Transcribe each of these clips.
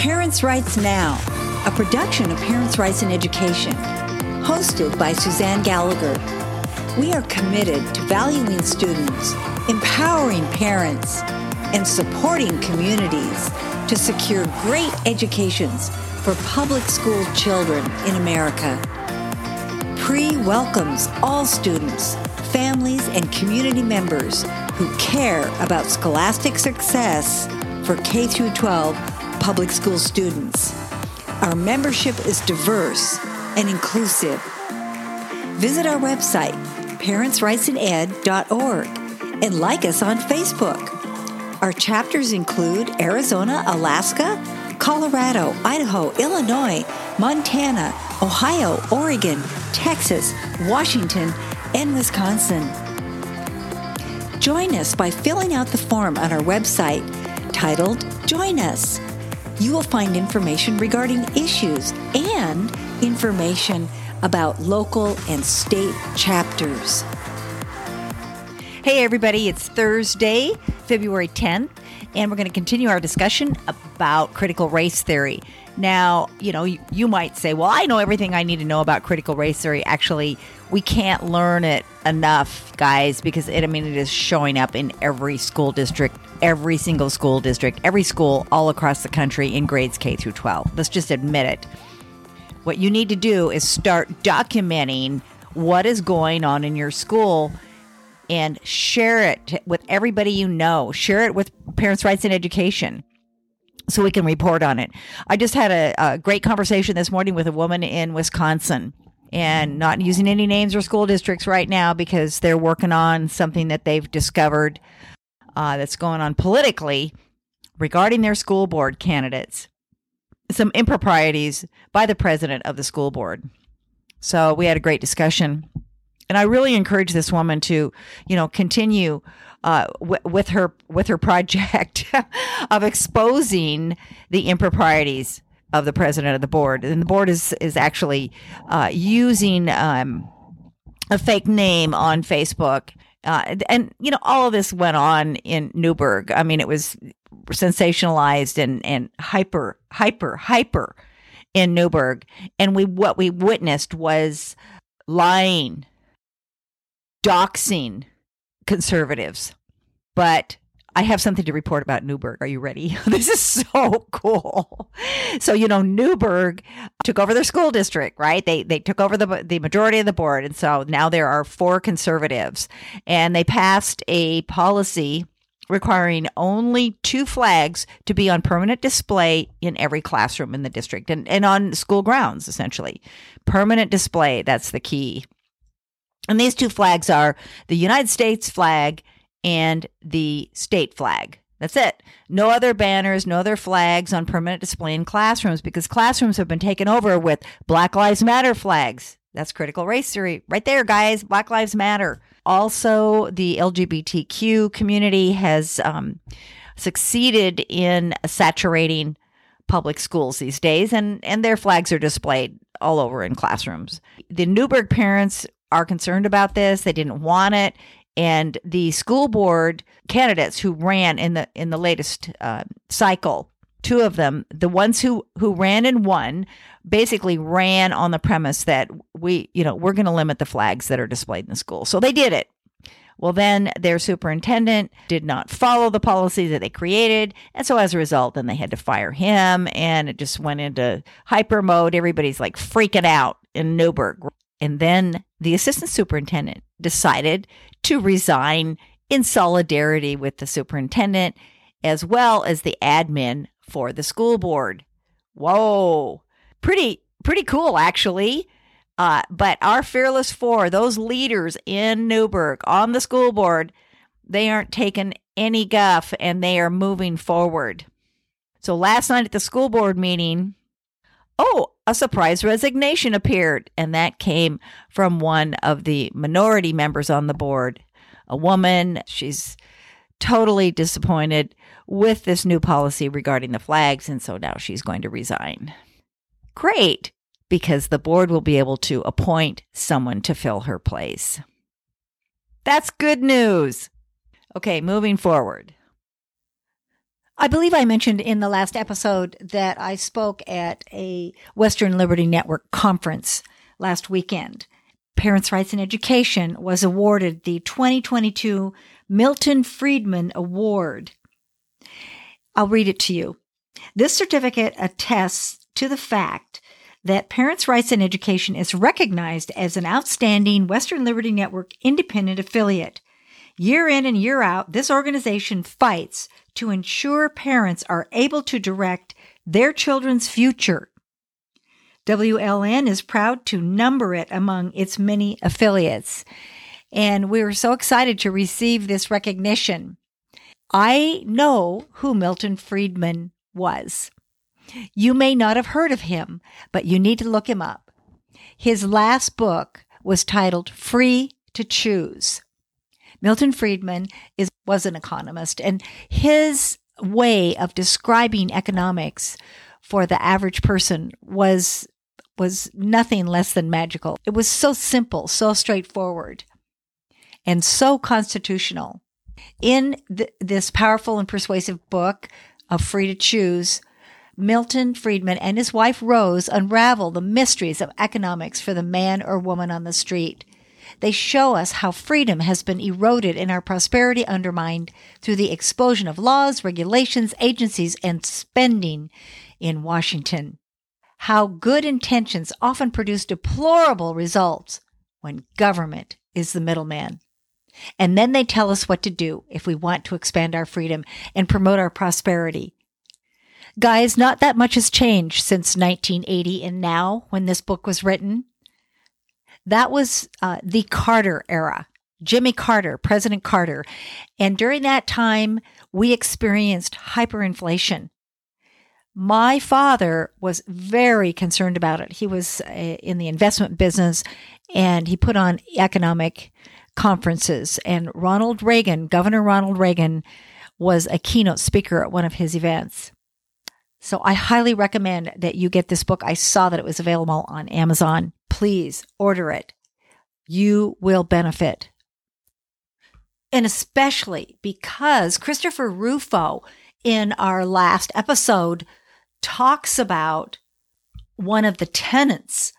Parents' Rights Now, a production of Parents' Rights in Education, hosted by Suzanne Gallagher. We are committed to valuing students, empowering parents, and supporting communities to secure great educations for public school children in America. PRE welcomes all students, families, and community members who care about scholastic success for K 12 public school students. Our membership is diverse and inclusive. Visit our website, parentsrightsined.org, and like us on Facebook. Our chapters include Arizona, Alaska, Colorado, Idaho, Illinois, Montana, Ohio, Oregon, Texas, Washington, and Wisconsin. Join us by filling out the form on our website titled Join Us. You will find information regarding issues and information about local and state chapters. Hey, everybody, it's Thursday, February 10th, and we're going to continue our discussion about critical race theory. Now, you know, you, you, might say, well, I know everything I need to know about critical race theory. Actually, we can't learn it enough, guys, because it, I mean, it is showing up in every school district, every single school district, every school all across the country in grades K through 12. Let's just admit it. What you need to do is start documenting what is going on in your school and share it with everybody you know. Share it with Parents' Rights in Education so we can report on it. I just had a, a, great conversation this morning with a woman in Wisconsin and not using any names or school districts right now because they're working on something that they've discovered uh, that's going on politically regarding their school board candidates. Some improprieties by the president of the school board. So we had a great discussion. And I really encourage this woman to, you know, continue uh, w- with her with her project of exposing the improprieties of the president of the board, and the board is is actually uh, using um, a fake name on Facebook. Uh, and you know all of this went on in Newberg. I mean, it was sensationalized and and hyper hyper hyper in Newberg. And we what we witnessed was lying, doxing conservatives. But I have something to report about Newberg. Are you ready? this is so cool. So, you know, Newberg took over their school district, right? They they took over the the majority of the board and so now there are four conservatives and they passed a policy requiring only two flags to be on permanent display in every classroom in the district and, and on school grounds essentially. Permanent display, that's the key. And these two flags are the United States flag and the state flag. That's it. No other banners, no other flags on permanent display in classrooms because classrooms have been taken over with Black Lives Matter flags. That's critical race theory right there, guys. Black Lives Matter. Also, the LGBTQ community has um, succeeded in saturating public schools these days, and, and their flags are displayed all over in classrooms. The Newberg parents are concerned about this. They didn't want it and the school board candidates who ran in the in the latest uh, cycle two of them the ones who who ran and won basically ran on the premise that we you know we're going to limit the flags that are displayed in the school. So they did it. Well then their superintendent did not follow the policy that they created and so as a result then they had to fire him and it just went into hyper mode. Everybody's like freaking out in newberg and then the assistant superintendent decided to resign in solidarity with the superintendent as well as the admin for the school board. Whoa, pretty pretty cool actually. Uh, but our fearless four, those leaders in Newberg on the school board, they aren't taking any guff and they are moving forward. So last night at the school board meeting, oh, a surprise resignation appeared, and that came from one of the minority members on the board, a woman. She's totally disappointed with this new policy regarding the flags, and so now she's going to resign. Great, because the board will be able to appoint someone to fill her place. That's good news. Okay, moving forward. I believe I mentioned in the last episode that I spoke at a Western Liberty Network conference last weekend. Parents' Rights in Education was awarded the 2022 Milton Friedman Award. I'll read it to you. This certificate attests to the fact that Parents' Rights in Education is recognized as an outstanding Western Liberty Network independent affiliate. Year in and year out, this organization fights to ensure parents are able to direct their children's future. WLN is proud to number it among its many affiliates. And we were so excited to receive this recognition. I know who Milton Friedman was. You may not have heard of him, but you need to look him up. His last book was titled Free to Choose. Milton Friedman is was an economist and his way of describing economics for the average person was was nothing less than magical. It was so simple, so straightforward, and so constitutional. In th- this powerful and persuasive book of Free to Choose, Milton Friedman and his wife Rose unravel the mysteries of economics for the man or woman on the street. They show us how freedom has been eroded and our prosperity undermined through the explosion of laws, regulations, agencies, and spending in Washington. How good intentions often produce deplorable results when government is the middleman. And then they tell us what to do if we want to expand our freedom and promote our prosperity. Guys, not that much has changed since 1980 and now when this book was written. That was uh, the Carter era. Jimmy Carter, President Carter. And during that time, we experienced hyperinflation. My father was very concerned about it. He was uh, in the investment business and he put on economic conferences. And Ronald Reagan, Governor Ronald Reagan, was a keynote speaker at one of his events. So I highly recommend that you get this book. I saw that it was available on Amazon. Please order it. You will benefit. And especially because Christopher Rufo in our last episode talks about one of the tenets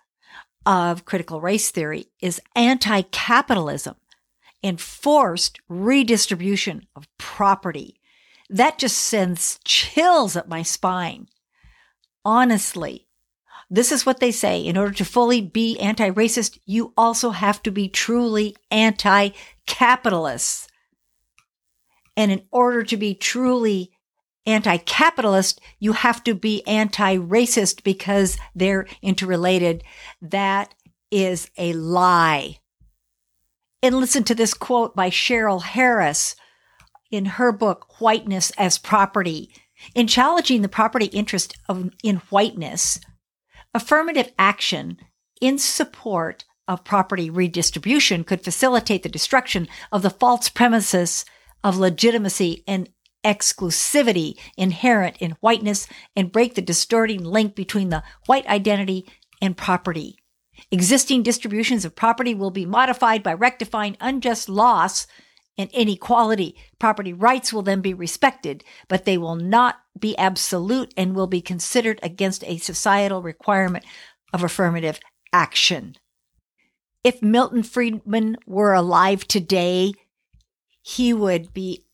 of critical race theory is anti-capitalism and forced redistribution of property that just sends chills up my spine. Honestly, this is what they say. In order to fully be anti racist, you also have to be truly anti capitalist. And in order to be truly anti capitalist, you have to be anti racist because they're interrelated. That is a lie. And listen to this quote by Cheryl Harris, in her book, Whiteness as Property. In challenging the property interest of, in whiteness, affirmative action in support of property redistribution could facilitate the destruction of the false premises of legitimacy and exclusivity inherent in whiteness and break the distorting link between the white identity and property. Existing distributions of property will be modified by rectifying unjust loss and inequality. Property rights will then be respected, but they will not be absolute and will be considered against a societal requirement of affirmative action. If Milton Friedman were alive today, he would be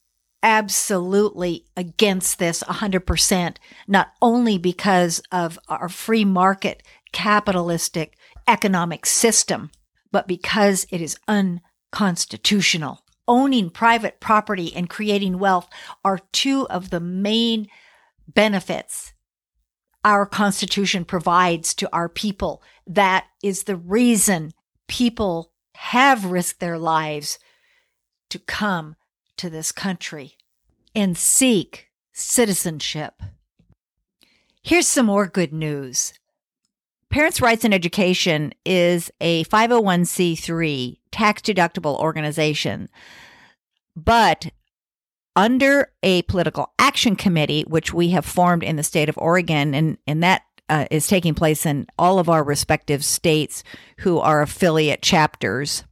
absolutely against this 100%, not only because of our free market capitalistic economic system, but because it is unconstitutional owning private property and creating wealth are two of the main benefits our Constitution provides to our people. That is the reason people have risked their lives to come to this country and seek citizenship. Here's some more good news. Parents' Rights in Education is a 501c3 tax deductible organization. But under a political action committee, which we have formed in the state of Oregon, and, and that uh, is taking place in all of our respective states who are affiliate chapters.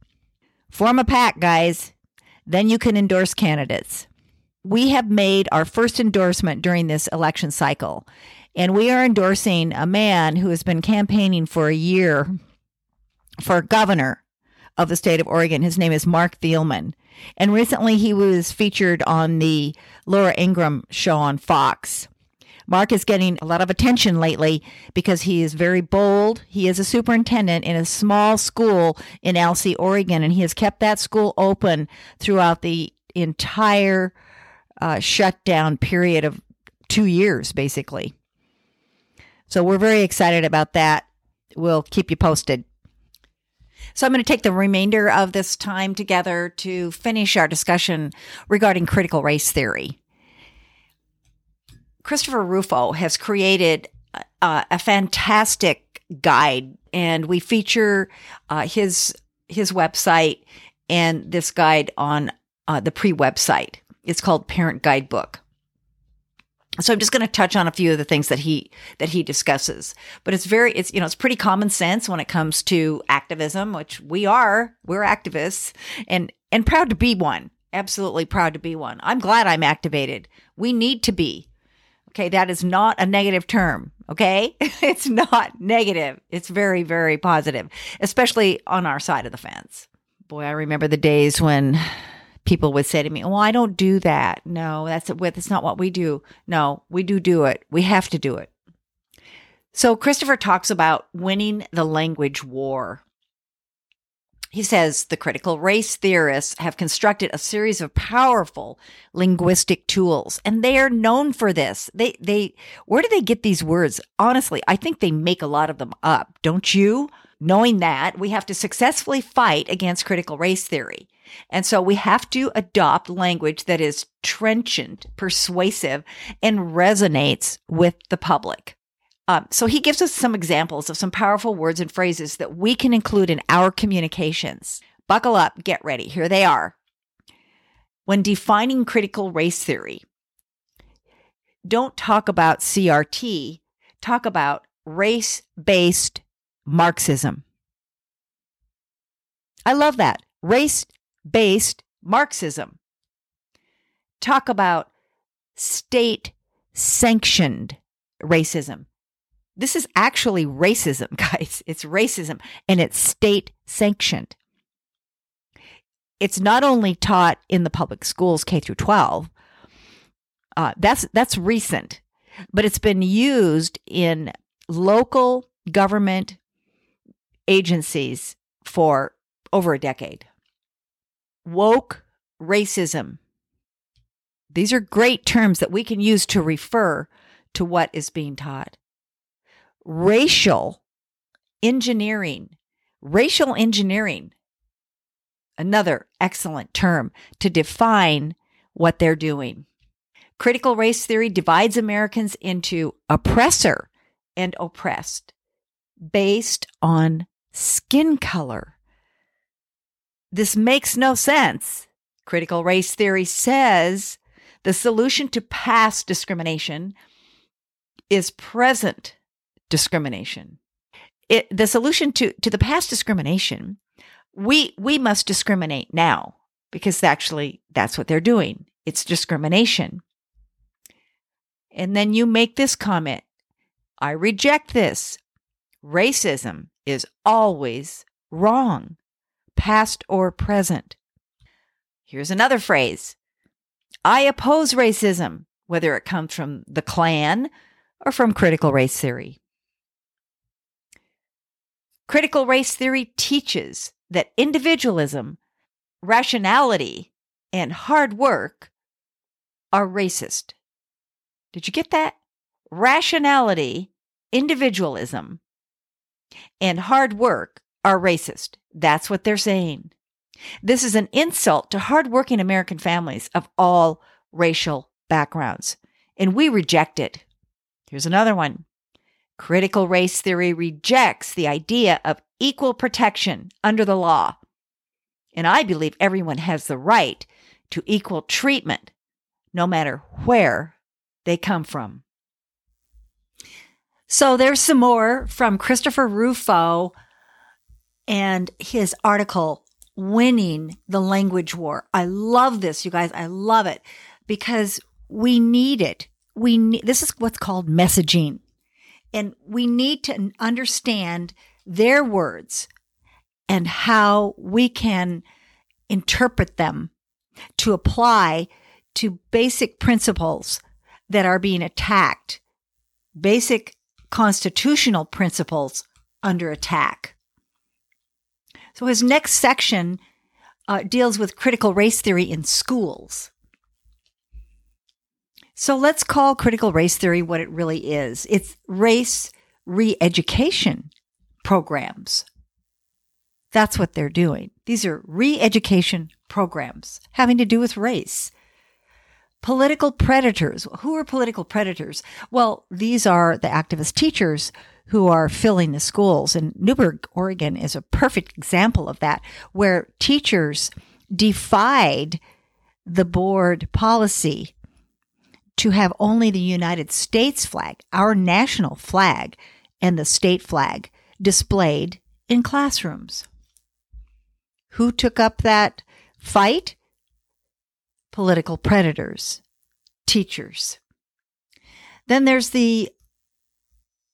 Form a PAC, guys. Then you can endorse candidates. we have made our first endorsement during this election cycle. And we are endorsing a man who has been campaigning for a year for governor of the state of Oregon. His name is Marc Thielman. And recently he was featured on the Laura Ingraham show on Fox. Marc is getting a lot of attention lately because he is very bold. He is a superintendent in a small school in Alsea, Oregon, and he has kept that school open throughout the entire uh, shutdown period of two years, basically. So we're very excited about that. We'll keep you posted. So I'm going to take the remainder of this time together to finish our discussion regarding critical race theory. Christopher Rufo has created uh, a fantastic guide, and we feature uh, his his website and this guide on uh, the pre website. It's called Parent Guidebook. So I'm just going to touch on a few of the things that he that he discusses. But it's very it's you know it's pretty common sense when it comes to activism, which we are. We're activists and and proud to be one. Absolutely proud to be one. I'm glad I'm activated. We need to be. Okay, that is not a negative term. Okay? it's not negative. It's very very positive, especially on our side of the fence. Boy, I remember the days when people would say to me, "Well, I don't do that." No, that's that's not what we do. No, we do do it. We have to do it. So Christopher talks about winning the language war. He says the critical race theorists have constructed a series of powerful linguistic tools and they are known for this. They they where do they get these words? Honestly, I think they make a lot of them up, don't you? Knowing that, we have to successfully fight against critical race theory. And so we have to adopt language that is trenchant, persuasive, and resonates with the public. Um, so he gives us some examples of some powerful words and phrases that we can include in our communications. Buckle up, get ready. Here they are. When defining critical race theory, don't talk about CRT, talk about race based Marxism. I love that. Race based Marxism. Talk about state sanctioned racism. This is actually racism, guys. It's racism and it's state sanctioned. It's not only taught in the public schools K through 12. Uh, that's that's recent, but it's been used in local government agencies for over a decade woke racism. These are great terms that we can use to refer to what is being taught. Racial engineering. Racial engineering. Another excellent term to define what they're doing. Critical race theory divides Americans into oppressor and oppressed based on skin color. This makes no sense. Critical race theory says the solution to past discrimination is present discrimination. It, the solution to, to the past discrimination, we we must discriminate now because actually that's what they're doing. It's discrimination. And then you make this comment I reject this. Racism is always wrong past or present. Here's another phrase I oppose racism, whether it comes from the Klan or from critical race theory. Critical race theory teaches that individualism, rationality, and hard work are racist. Did you get that? Rationality, individualism, and hard work are racist. That's what they're saying. This is an insult to hardworking American families of all racial backgrounds, and we reject it. Here's another one. Critical race theory rejects the idea of equal protection under the law. And I believe everyone has the right to equal treatment, no matter where they come from. So there's some more from Christopher Rufo and his article, Winning the Language War. I love this, you guys. I love it. because we need it. We need, this is what's called messaging. And we need to understand their words and how we can interpret them to apply to basic principles that are being attacked, basic constitutional principles under attack. So his next section uh, deals with critical race theory in schools. So let's call critical race theory what it really is it's race re education programs. That's what they're doing. These are re education programs having to do with race. Political predators. Who are political predators? Well, these are the activist teachers who are filling the schools. And Newberg, Oregon is a perfect example of that, where teachers defied the board policy to have only the United States flag, our national flag, and the state flag displayed in classrooms. Who took up that fight? Political predators, teachers. Then there's the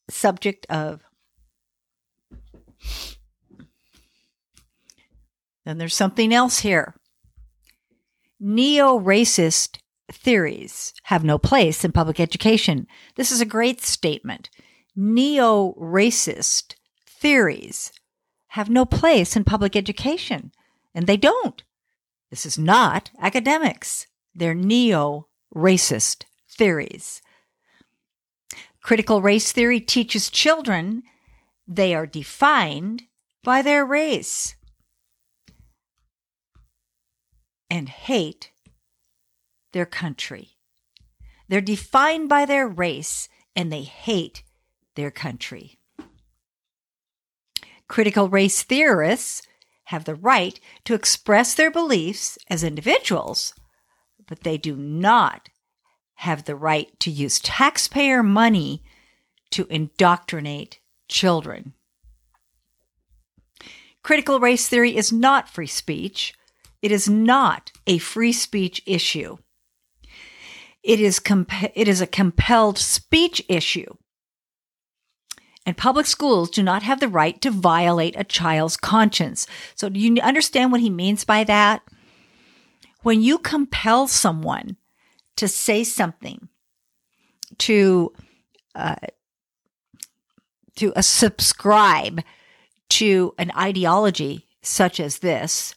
subject of then there's something else here. Neo racist theories have no place in public education. This is a great statement. Neo racist theories have no place in public education, and they don't. This is not academics. They're neo racist theories. Critical race theory teaches children they are defined by their race and hate their country. They're defined by their race and they hate their country. Critical race theorists have the right to express their beliefs as individuals, but they do not have the right to use taxpayer money to indoctrinate children. Critical race theory is not free speech. It is not a free speech issue. It is, it is a compelled speech issue. And public schools do not have the right to violate a child's conscience. So, do you understand what he means by that? When you compel someone to say something, to uh, to uh, subscribe to an ideology such as this,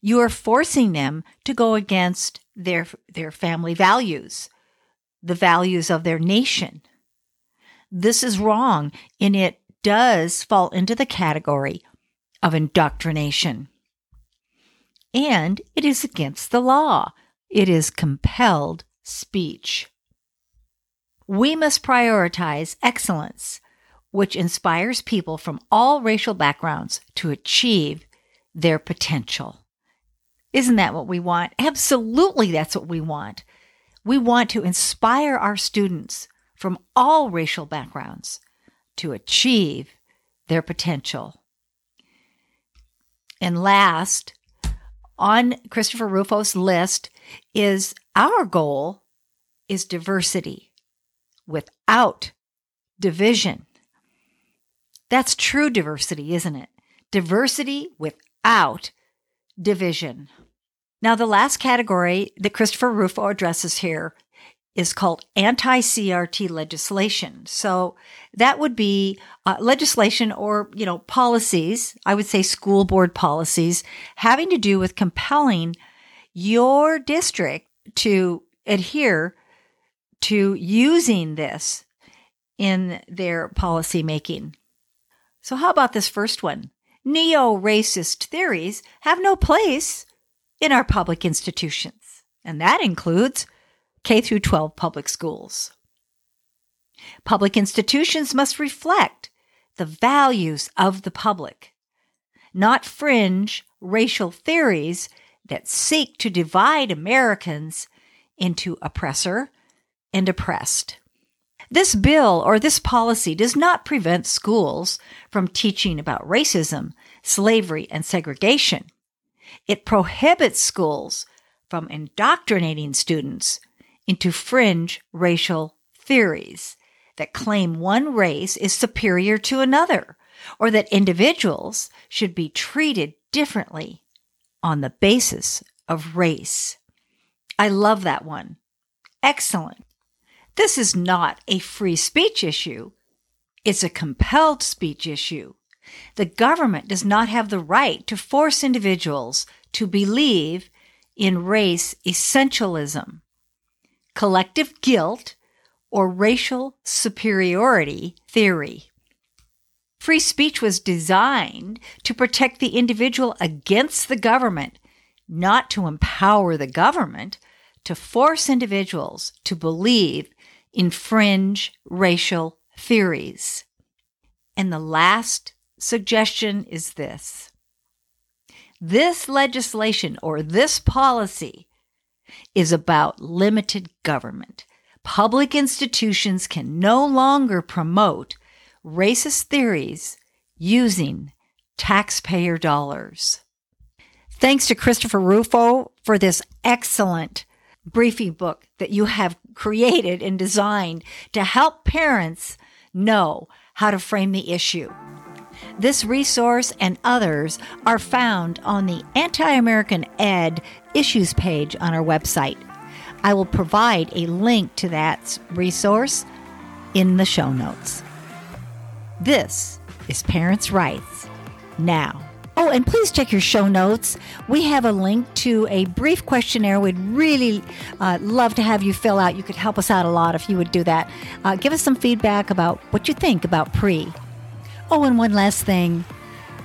you are forcing them to go against their their family values, the values of their nation. This is wrong, and it does fall into the category of indoctrination. And it is against the law. It is compelled speech. We must prioritize excellence, which inspires people from all racial backgrounds to achieve their potential. Isn't that what we want? Absolutely, that's what we want. We want to inspire our students from all racial backgrounds to achieve their potential. And last, on Christopher Rufo's list is our goal is diversity without division. That's true diversity, isn't it? Diversity without division. Now, the last category that Christopher Rufo addresses here is called anti CRT legislation. So that would be uh, legislation or, you know, policies, I would say school board policies having to do with compelling your district to adhere to using this in their policy making. So how about this first one? Neo-racist theories have no place in our public institutions. And that includes K through 12 public schools. Public institutions must reflect the values of the public, not fringe racial theories that seek to divide Americans into oppressor and oppressed. This bill or this policy does not prevent schools from teaching about racism, slavery, and segregation. It prohibits schools from indoctrinating students into fringe racial theories that claim one race is superior to another or that individuals should be treated differently on the basis of race. I love that one. Excellent. This is not a free speech issue. It's a compelled speech issue. The government does not have the right to force individuals to believe in race essentialism, collective guilt, or racial superiority theory. Free speech was designed to protect the individual against the government, not to empower the government to force individuals to believe in fringe racial theories. And the last suggestion is this this legislation or this policy is about limited government. Public institutions can no longer promote racist theories using taxpayer dollars. Thanks to Christopher Rufo for this excellent briefing book that you have created and designed to help parents know how to frame the issue. This resource and others are found on the Anti American Ed issues page on our website. I will provide a link to that resource in the show notes. This is Parents' Rights Now. Oh, and please check your show notes. We have a link to a brief questionnaire. We'd really uh, love to have you fill out. You could help us out a lot if you would do that. Uh, give us some feedback about what you think about pre. Oh, and one last thing.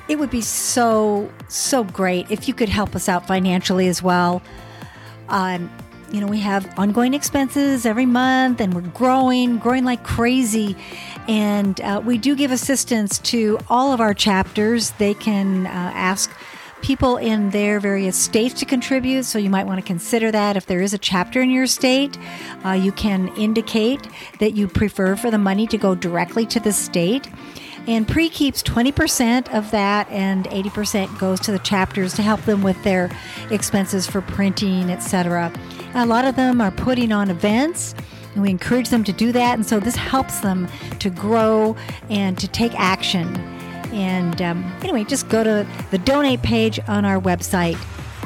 It would be so, so great if you could help us out financially as well. Um, you know, we have ongoing expenses every month and we're growing, growing like crazy. And uh, we do give assistance to all of our chapters. They can uh, ask people in their various states to contribute. So you might want to consider that. If there is a chapter in your state, uh, you can indicate that you prefer for the money to go directly to the state. And pre keeps 20% of that, and 80% goes to the chapters to help them with their expenses for printing, etc. A lot of them are putting on events. And we encourage them to do that. And so this helps them to grow and to take action. And um, anyway, just go to the donate page on our website,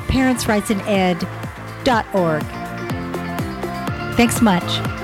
parentsrightsined.org. Thanks much.